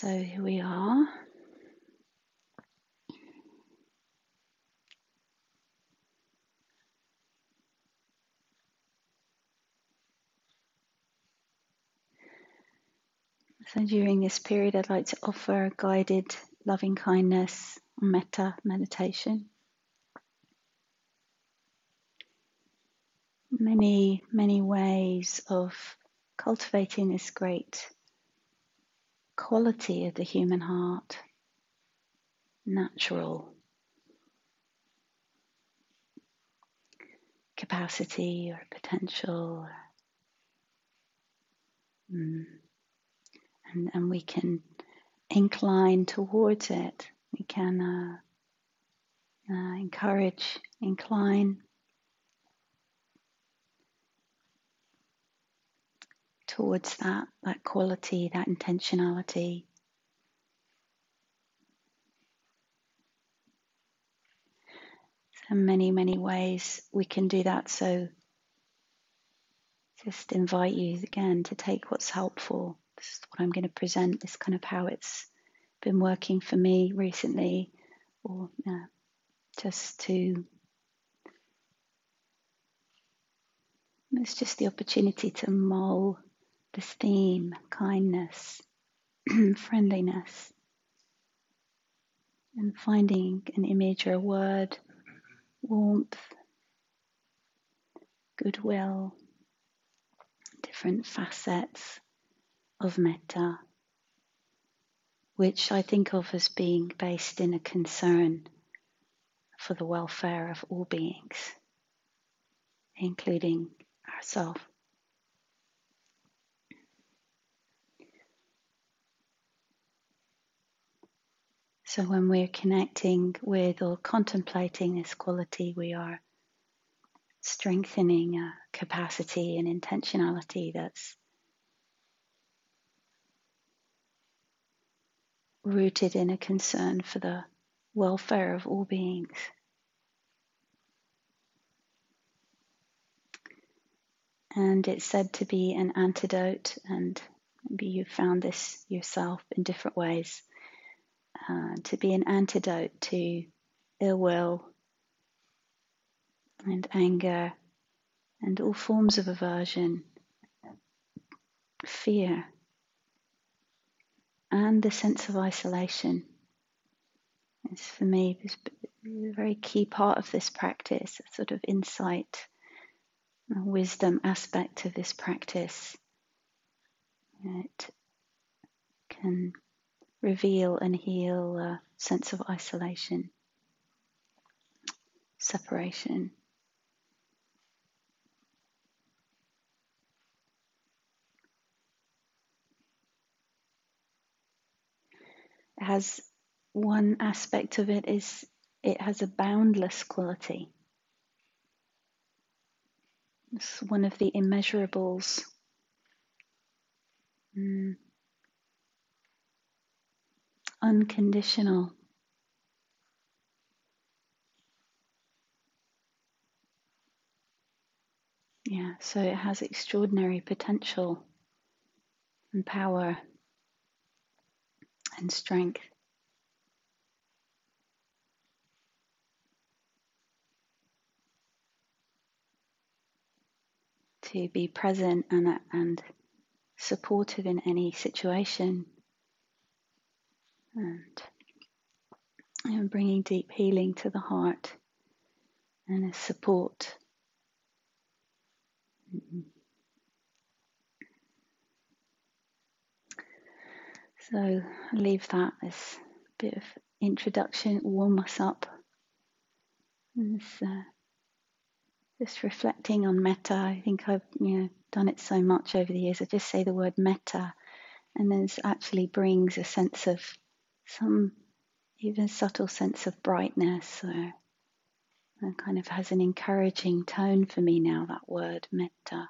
So here we are. So during this period, I'd like to offer a guided loving kindness metta meditation. Many, many ways of cultivating this great quality of the human heart, natural capacity or potential. Mm. And, and we can incline towards it. We can uh, uh, encourage, incline towards that, that quality, that intentionality. So many, many ways we can do that. So just invite you again to take what's helpful. This is what I'm going to present, this kind of how it's been working for me recently, or uh, just to it's just the opportunity to mull this theme kindness, friendliness, and finding an image or a word, warmth, goodwill, different facets of metta, which I think of as being based in a concern for the welfare of all beings, including ourselves. So when we're connecting with or contemplating this quality, we are strengthening a capacity and intentionality that's rooted in a concern for the welfare of all beings. And it's said to be an antidote, and maybe you've found this yourself in different ways uh, to be an antidote to ill will and anger and all forms of aversion, fear, and the sense of isolation. It's for me a very key part of this practice, a sort of insight, wisdom aspect of this practice. It can reveal and heal a sense of isolation, separation. It has one aspect of it is it has a boundless quality. It's one of the immeasurables. Mm. Unconditional. Yeah, so it has extraordinary potential and power and strength. To be present and, and supportive in any situation and, and bringing deep healing to the heart and a support. So I leave that as a bit of introduction, warm us up. And uh, just reflecting on metta. I think I've you know done it so much over the years. I just say the word metta, and then it actually brings a sense of some even subtle sense of brightness or it kind of has an encouraging tone for me now, that word metta.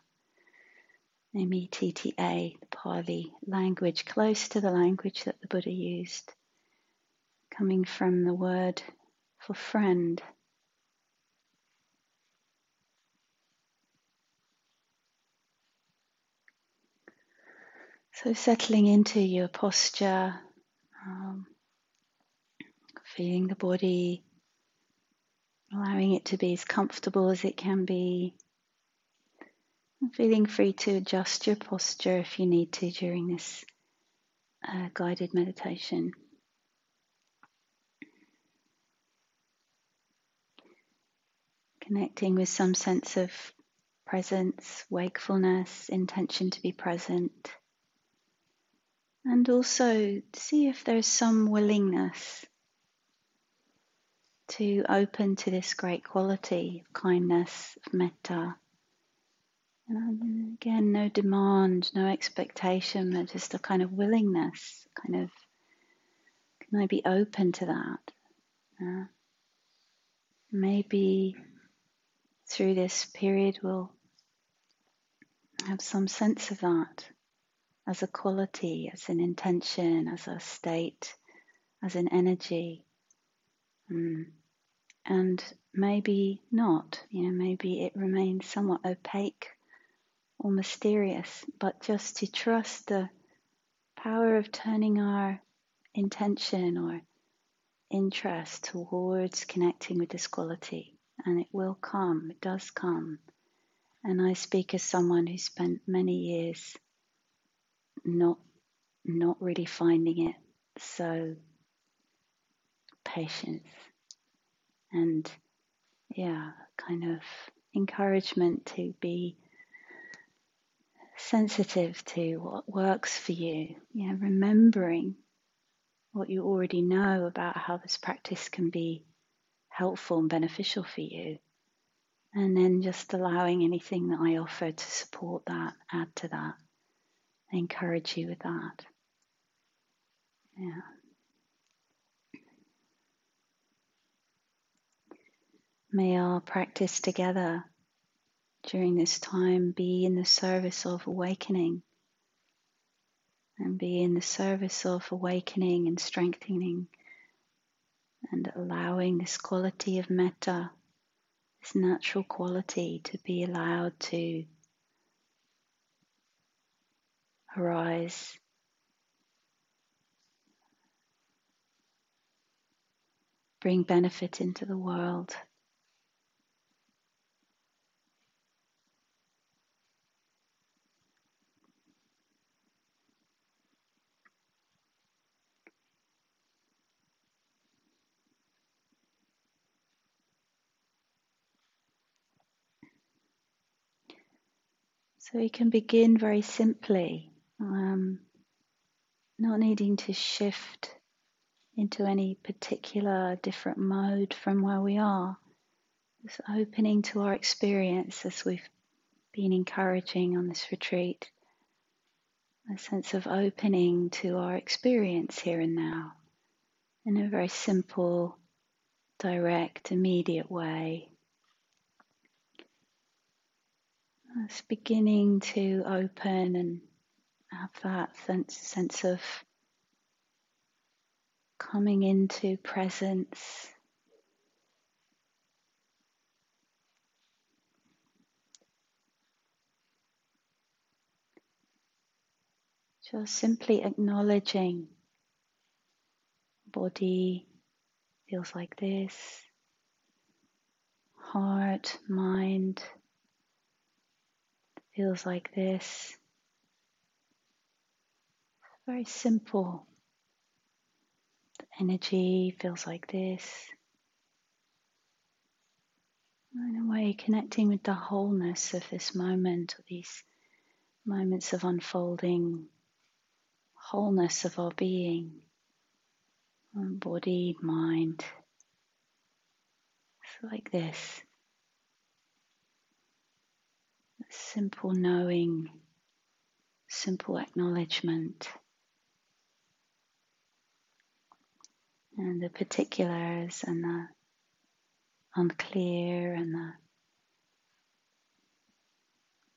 M E T T A, the Pali language, close to the language that the Buddha used, coming from the word for friend. So, settling into your posture, feeling the body, allowing it to be as comfortable as it can be. And feeling free to adjust your posture if you need to during this uh, guided meditation. Connecting with some sense of presence, wakefulness, intention to be present. And also see if there's some willingness to open to this great quality of kindness, of metta. And again, no demand, no expectation, but just a kind of willingness, kind of, can I be open to that? Uh, maybe through this period we'll have some sense of that as a quality, as an intention, as a state, as an energy. Mm. And maybe not, you know, maybe it remains somewhat opaque or mysterious, but just to trust the power of turning our intention or interest towards connecting with this quality, and it will come, it does come. And I speak as someone who spent many years not not really finding it so patience and yeah kind of encouragement to be sensitive to what works for you. Yeah remembering what you already know about how this practice can be helpful and beneficial for you. And then just allowing anything that I offer to support that add to that I encourage you with that. Yeah. May our practice together during this time be in the service of awakening and be in the service of awakening and strengthening and allowing this quality of metta, this natural quality, to be allowed to arise. Bring benefit into the world. So we can begin very simply um, not needing to shift into any particular different mode from where we are. Just opening to our experience as we've been encouraging on this retreat. A sense of opening to our experience here and now in a very simple, direct, immediate way. It's beginning to open and have that sense, sense of coming into presence. Just simply acknowledging body feels like this, heart, mind feels like this. Very simple. The energy feels like this. In a way, connecting with the wholeness of this moment, or these moments of unfolding wholeness of our being, um, body, mind. It's like this. Simple knowing, simple acknowledgement. And the particulars and the unclear and the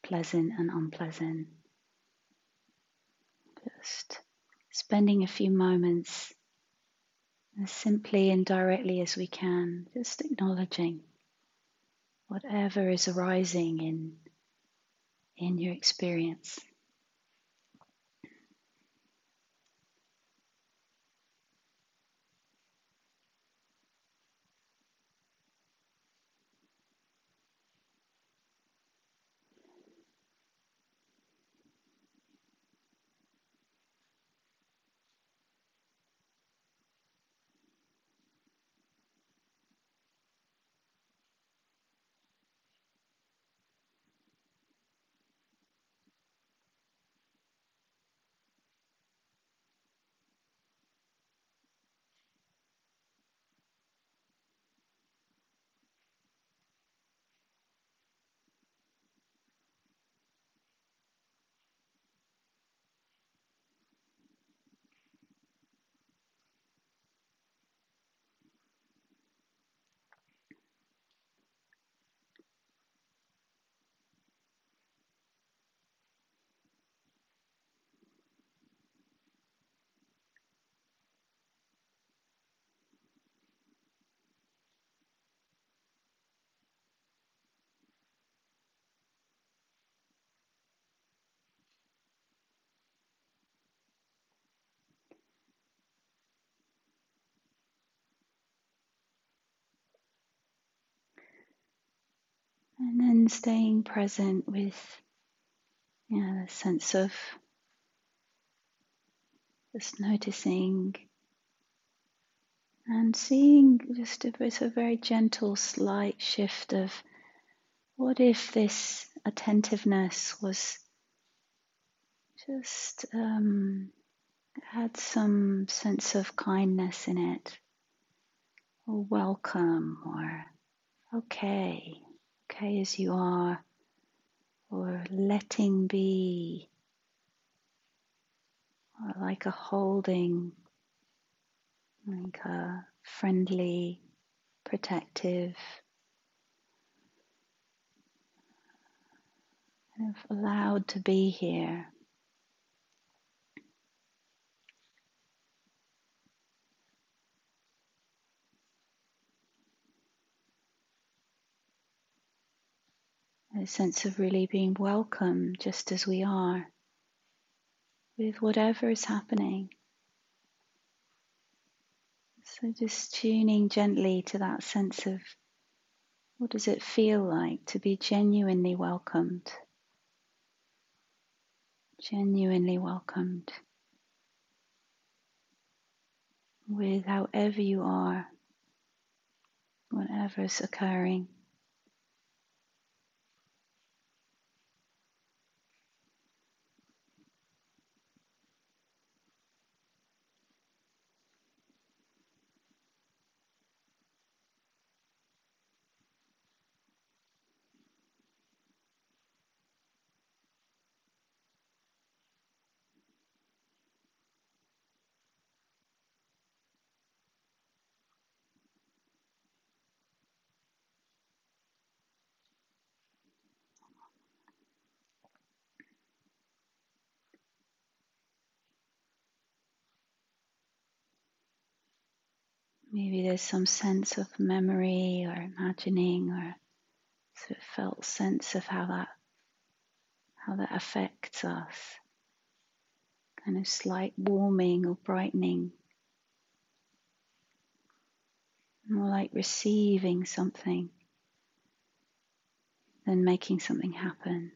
pleasant and unpleasant. Just spending a few moments as simply and directly as we can, just acknowledging whatever is arising in, in your experience. Again, staying present with yeah, the sense of just noticing and seeing just if it's a very gentle, slight shift of what if this attentiveness was just um, had some sense of kindness in it, or welcome, or okay, okay as you are, or letting be, or like a holding, like a friendly, protective, kind of allowed to be here. A sense of really being welcome just as we are with whatever is happening. So just tuning gently to that sense of what does it feel like to be genuinely welcomed? Genuinely welcomed with however you are, whatever's occurring. Maybe there's some sense of memory or imagining or sort of felt sense of how that how that affects us. Kind of slight warming or brightening. More like receiving something than making something happen.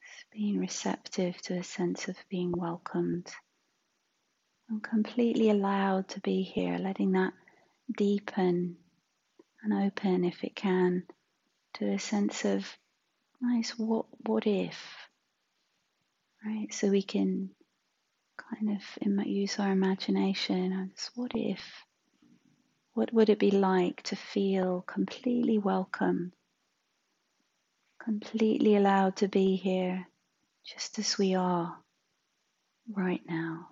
Just being receptive to a sense of being welcomed. I'm completely allowed to be here, letting that deepen and open if it can to a sense of nice what what if right? So we can kind of use our imagination and what if what would it be like to feel completely welcome completely allowed to be here just as we are right now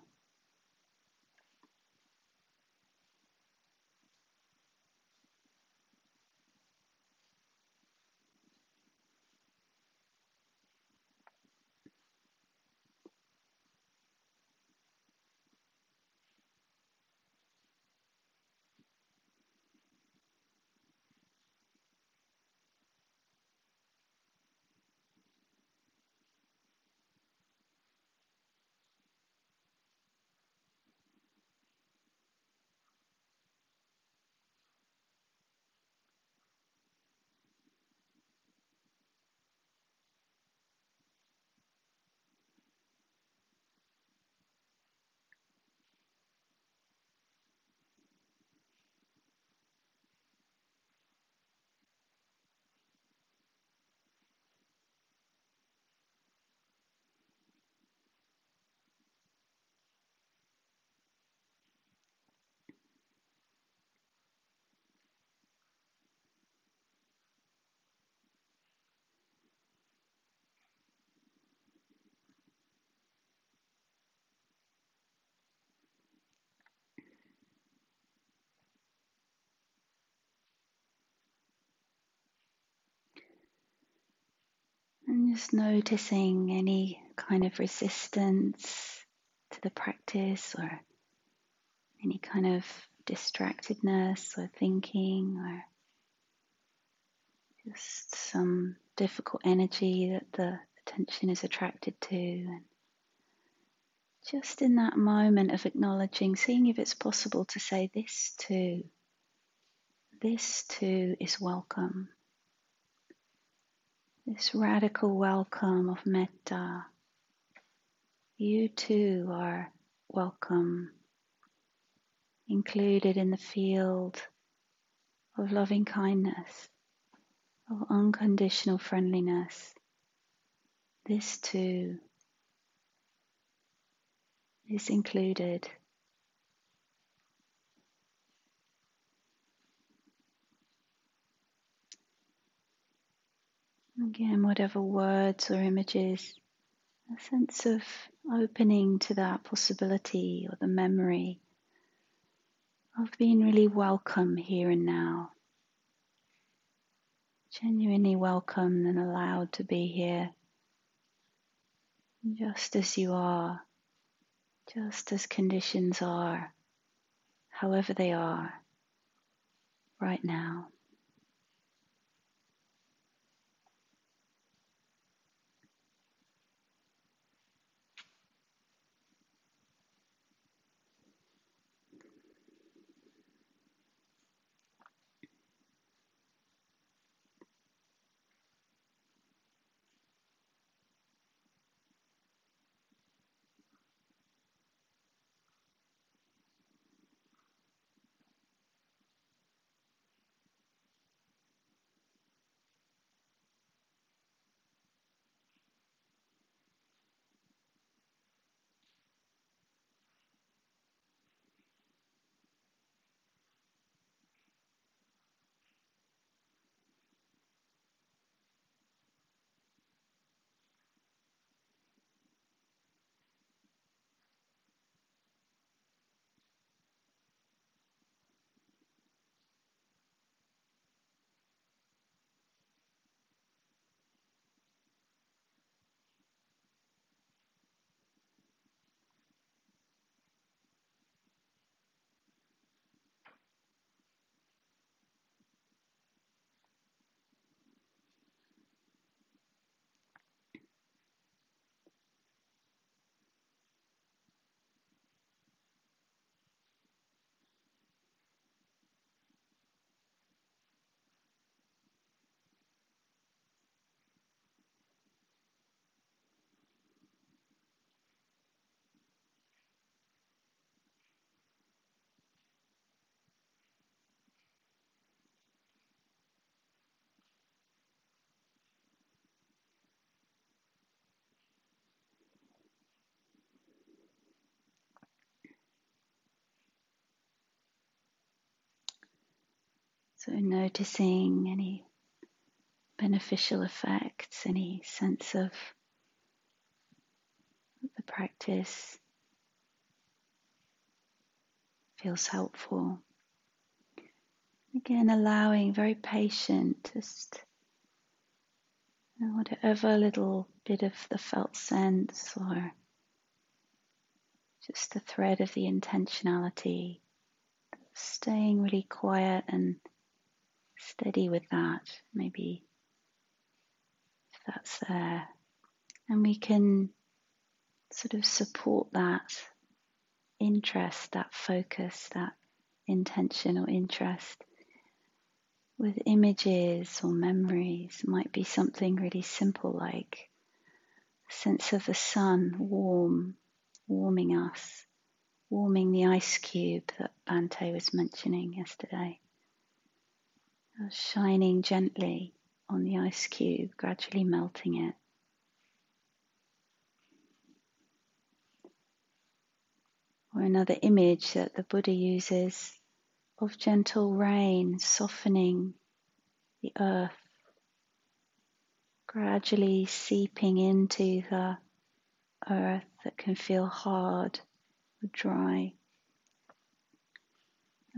And just noticing any kind of resistance to the practice or any kind of distractedness or thinking or just some difficult energy that the attention is attracted to. And just in that moment of acknowledging seeing if it's possible to say this too this too is welcome this radical welcome of metta. You too are welcome, included in the field of loving kindness, of unconditional friendliness. This too is included. Again, whatever words or images, a sense of opening to that possibility or the memory of being really welcome here and now. Genuinely welcome and allowed to be here just as you are, just as conditions are, however they are, right now. So, noticing any beneficial effects, any sense of the practice feels helpful. Again, allowing very patient, just uh, whatever little bit of the felt sense or just the thread of the intentionality, staying really quiet and steady with that, maybe if that's there. And we can sort of support that interest, that focus, that intention or interest with images or memories. It might be something really simple like a sense of the sun warm, warming us, warming the ice cube that Bhante was mentioning yesterday shining gently on the ice cube, gradually melting it. Or another image that the Buddha uses of gentle rain softening the earth, gradually seeping into the earth that can feel hard or dry.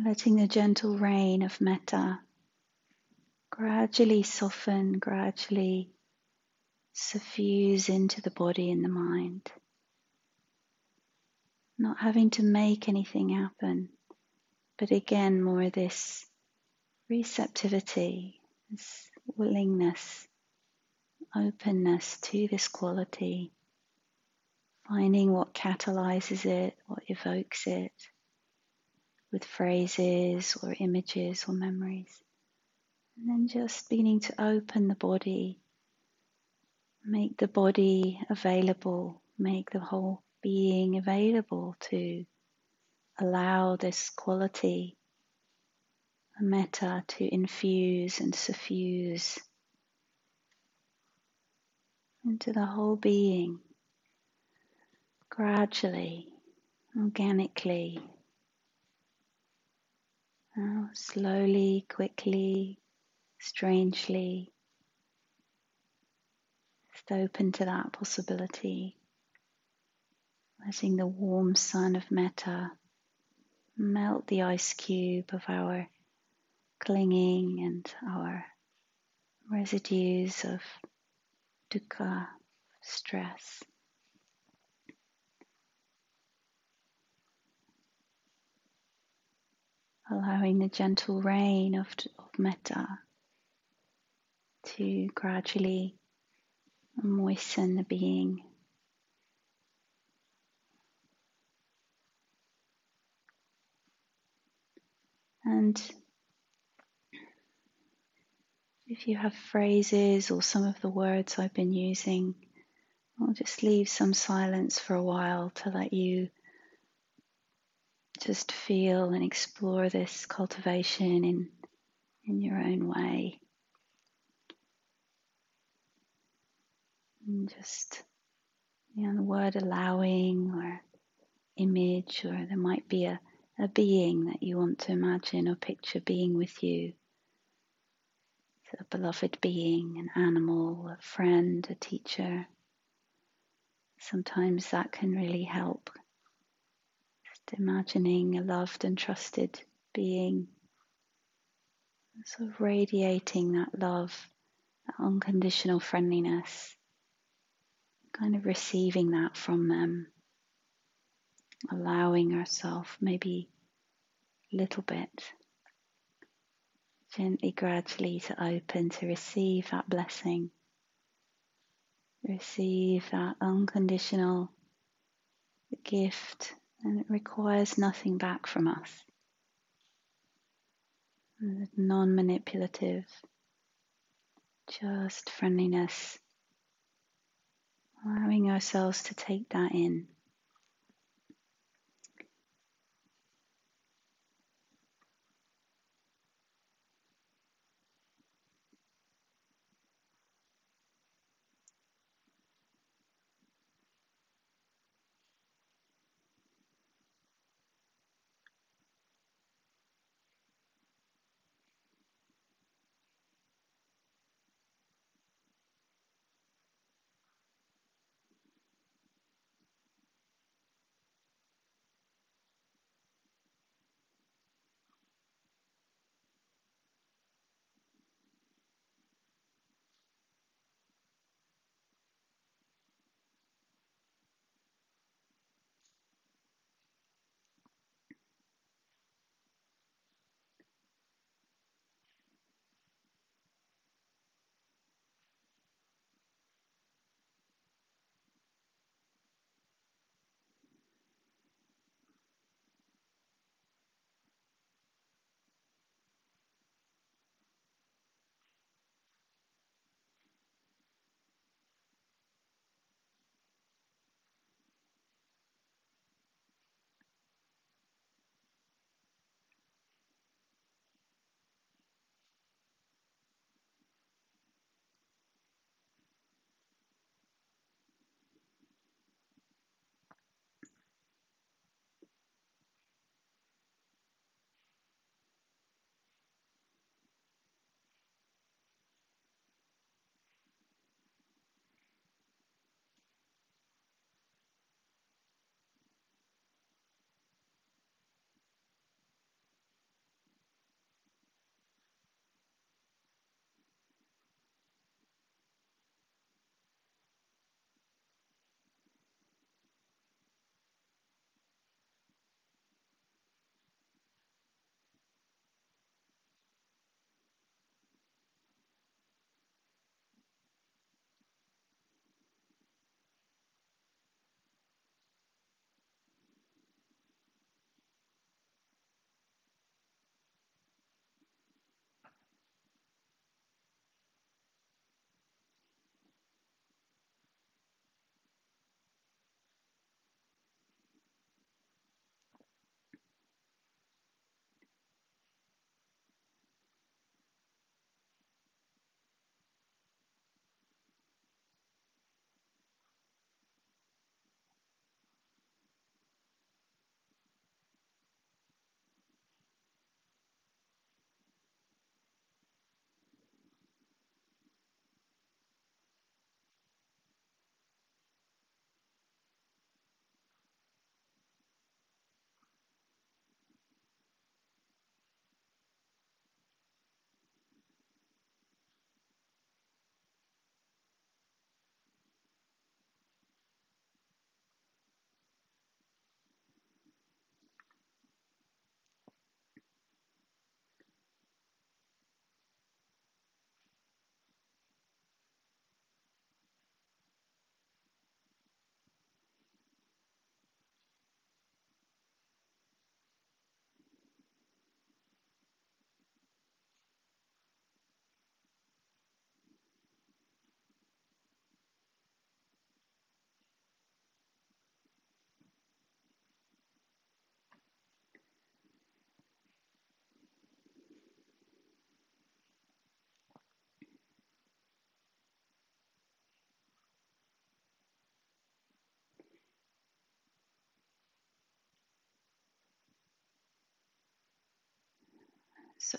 Letting the gentle rain of metta gradually soften, gradually suffuse into the body and the mind. Not having to make anything happen, but again, more of this receptivity, this willingness, openness to this quality, finding what catalyzes it, what evokes it with phrases or images or memories. And then just beginning to open the body. Make the body available, make the whole being available to allow this quality, metta, to infuse and suffuse into the whole being. Gradually, organically, now slowly, quickly, strangely. Just open to that possibility, letting the warm sun of metta melt the ice cube of our clinging and our residues of dukkha, stress. Allowing the gentle rain of, of metta to gradually moisten the being. And if you have phrases or some of the words I've been using, I'll just leave some silence for a while to let you just feel and explore this cultivation in, in your own way. And just you know, the word allowing or image, or there might be a a being that you want to imagine or picture being with you. a beloved being, an animal, a friend, a teacher. Sometimes that can really help. Just imagining a loved and trusted being, sort of radiating that love, that unconditional friendliness, kind of receiving that from them allowing ourselves maybe a little bit gently, gradually to open to receive that blessing, receive that unconditional gift, and it requires nothing back from us. Non manipulative, just friendliness, allowing ourselves to take that in.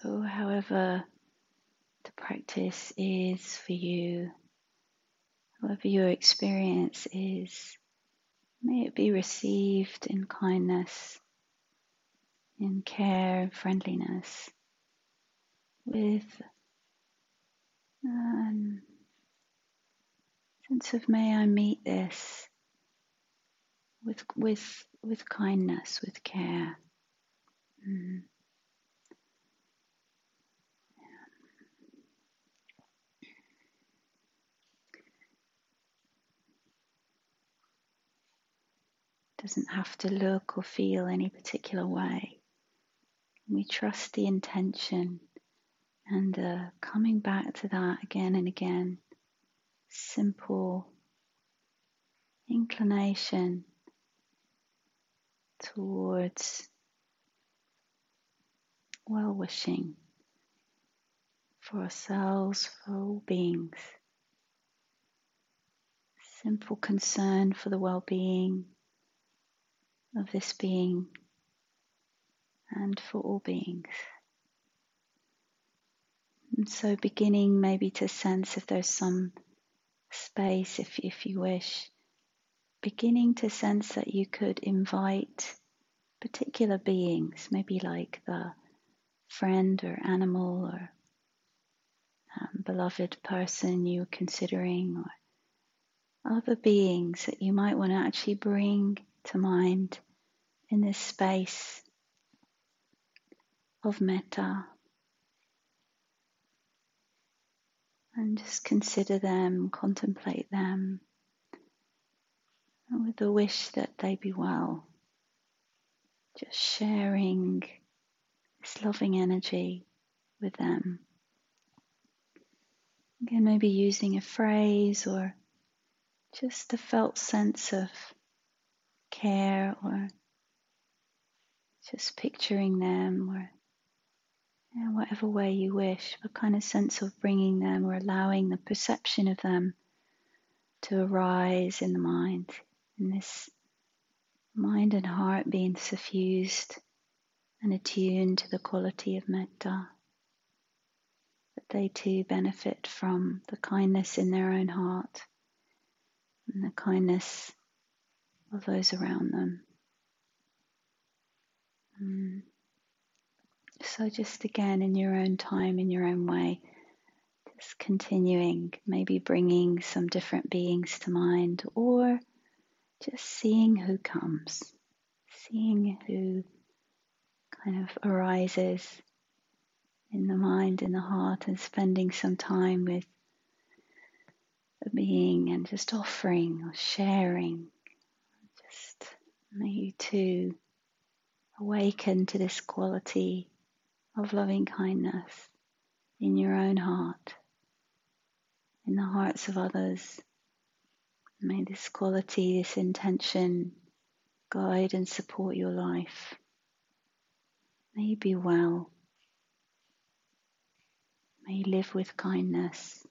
So, however the practice is for you, however your experience is, may it be received in kindness, in care and friendliness, with a um, sense of may I meet this with with with kindness, with care. Mm. Doesn't have to look or feel any particular way. We trust the intention and uh, coming back to that again and again. Simple inclination towards well wishing for ourselves, for all beings. Simple concern for the well being of this being and for all beings. And so, beginning maybe to sense if there's some space, if, if you wish, beginning to sense that you could invite particular beings, maybe like the friend or animal or um, beloved person you're considering, or other beings that you might want to actually bring to mind in this space of metta. And just consider them, contemplate them, with the wish that they be well. Just sharing this loving energy with them. Again, maybe using a phrase or just a felt sense of care or just picturing them or whatever way you wish, a kind of sense of bringing them or allowing the perception of them to arise in the mind, in this mind and heart being suffused and attuned to the quality of metta, that they too benefit from the kindness in their own heart and the kindness of those around them. Mm. So, just again, in your own time, in your own way, just continuing, maybe bringing some different beings to mind, or just seeing who comes, seeing who kind of arises in the mind, in the heart, and spending some time with the being and just offering or sharing. Just may you too awaken to this quality of loving kindness in your own heart, in the hearts of others. May this quality, this intention guide and support your life. May you be well. May you live with kindness.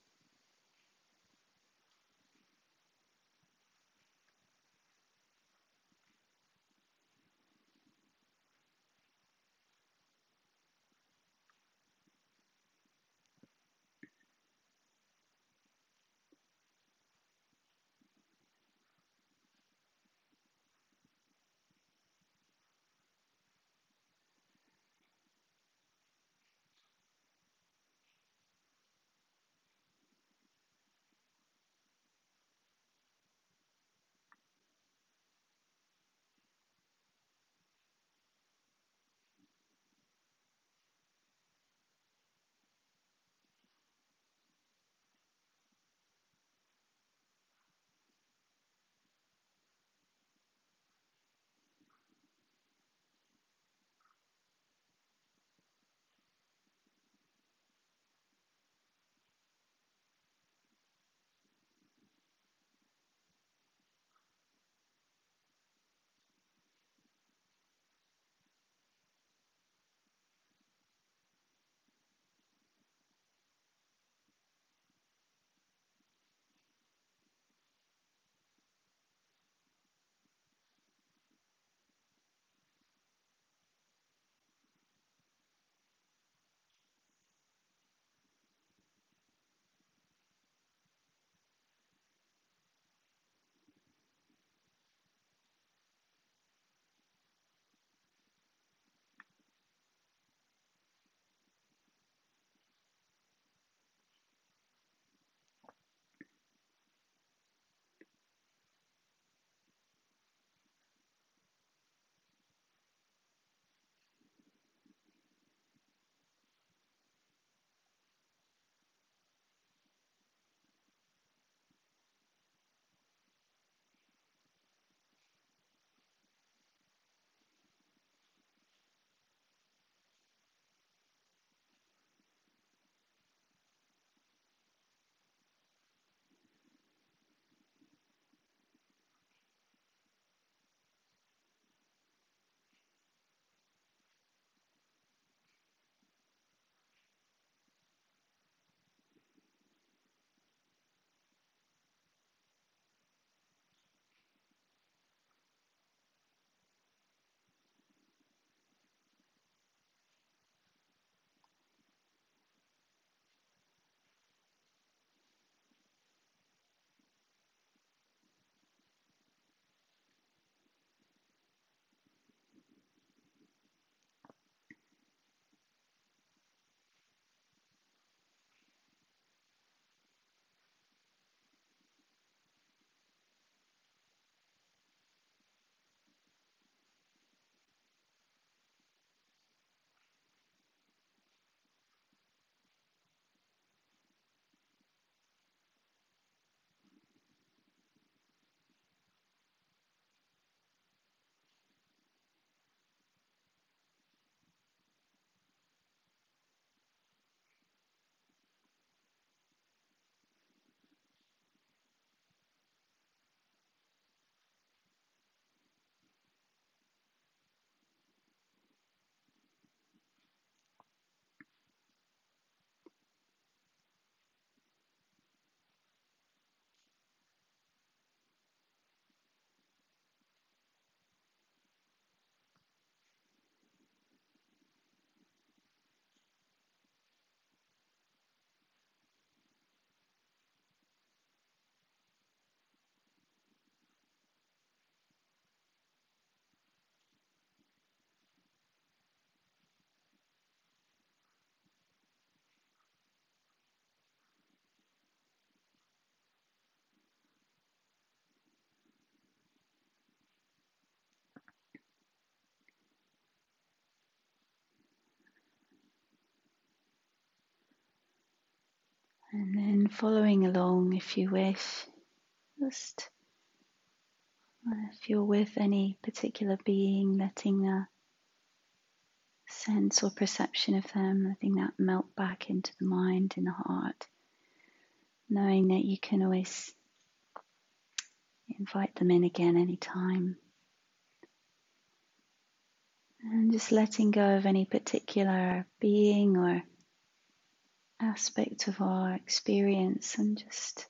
And then following along if you wish, just if you're with any particular being, letting the sense or perception of them, letting that melt back into the mind and the heart, knowing that you can always invite them in again anytime. And just letting go of any particular being or aspect of our experience and just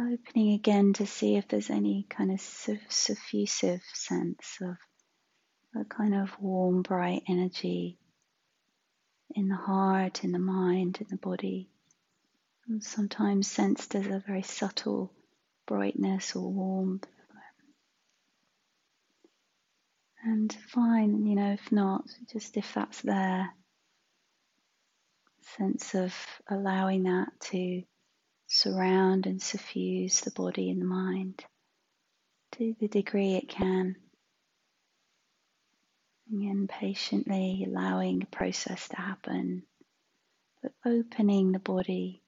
opening again to see if there's any kind of suffusive sense of a kind of warm, bright energy in the heart, in the mind, in the body. And sometimes sensed as a very subtle brightness or warmth. And fine, you know, if not, just if that's there, sense of allowing that to surround and suffuse the body and the mind to the degree it can. Again, patiently allowing the process to happen, but opening the body.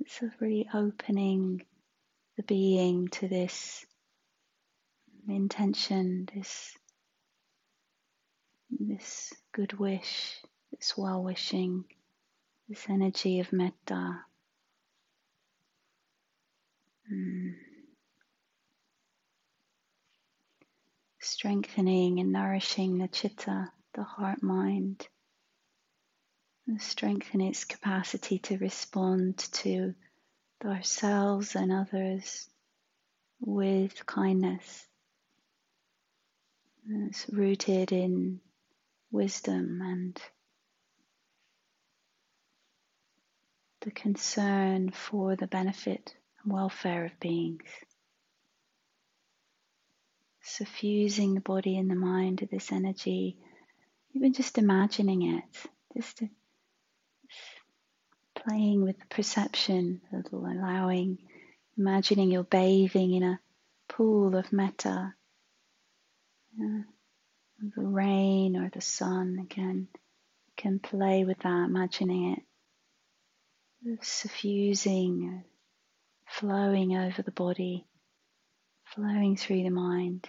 It's of really opening the being to this intention, this this good wish, this well wishing, this energy of metta. Mm. Strengthening and nourishing the chitta, the heart mind, and strengthen its capacity to respond to ourselves and others with kindness. It's rooted in wisdom and the concern for the benefit and welfare of beings. Suffusing the body and the mind with this energy, even just imagining it, just playing with the perception, allowing, imagining you're bathing in a pool of metta, yeah, the rain or the sun again. You can play with that, imagining it suffusing, flowing over the body, flowing through the mind,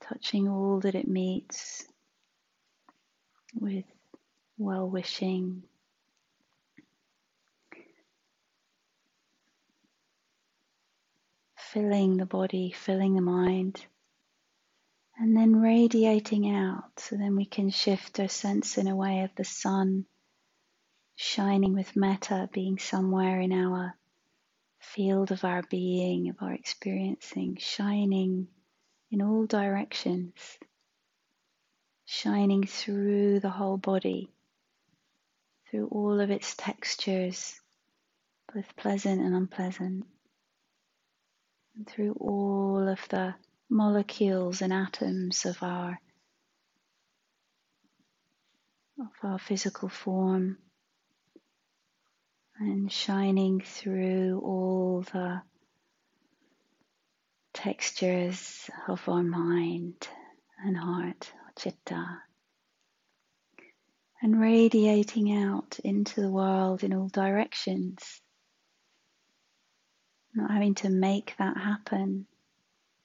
touching all that it meets with well wishing. Filling the body, filling the mind, and then radiating out. So then we can shift our sense in a way of the sun shining with metta being somewhere in our field of our being, of our experiencing, shining in all directions, shining through the whole body through all of its textures, both pleasant and unpleasant, and through all of the molecules and atoms of our of our physical form and shining through all the textures of our mind and heart, chitta and radiating out into the world in all directions. Not having to make that happen,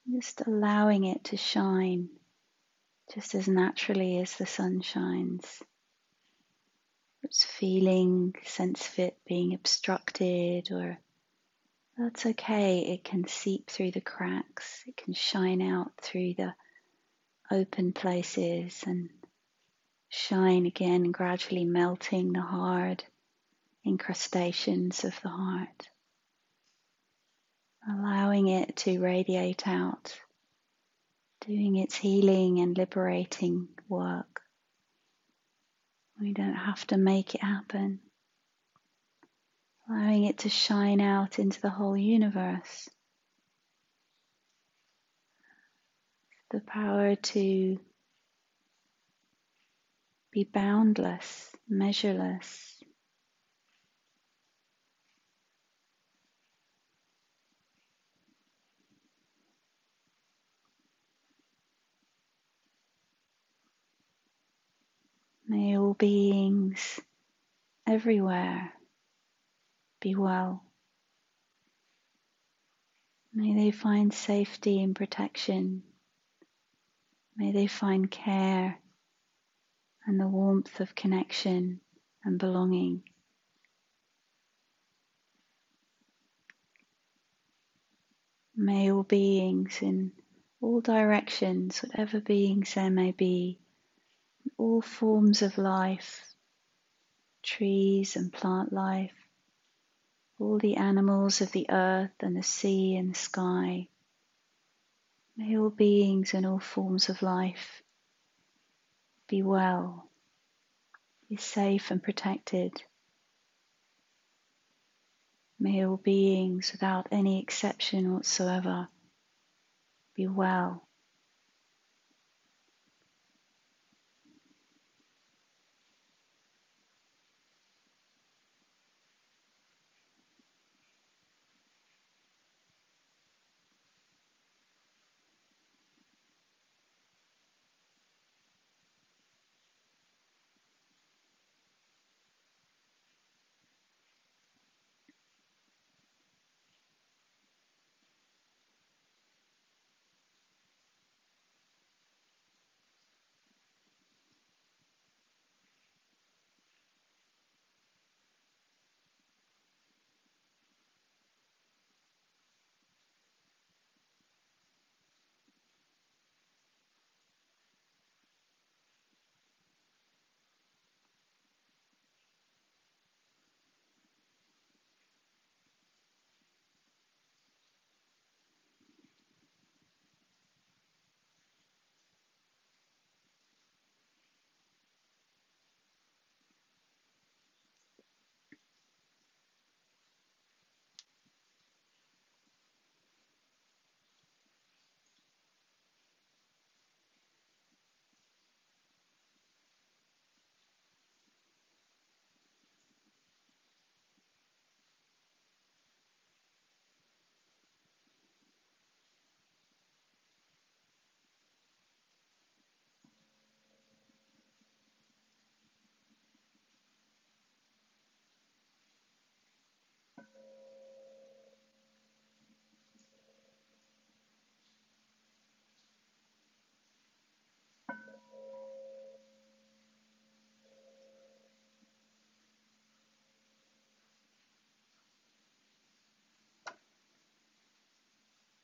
just allowing it to shine just as naturally as the sun shines. It's feeling, sense of it being obstructed, or that's okay. It can seep through the cracks, it can shine out through the open places and shine again, gradually melting the hard incrustations of the heart, allowing it to radiate out, doing its healing and liberating work. We don't have to make it happen. Allowing it to shine out into the whole universe. The power to be boundless, measureless. May all beings everywhere be well. May they find safety and protection. May they find care and the warmth of connection and belonging. May all beings in all directions, whatever beings there may be, all forms of life, trees and plant life, all the animals of the earth and the sea and the sky. May all beings and all forms of life be well, be safe and protected. May all beings, without any exception whatsoever, be well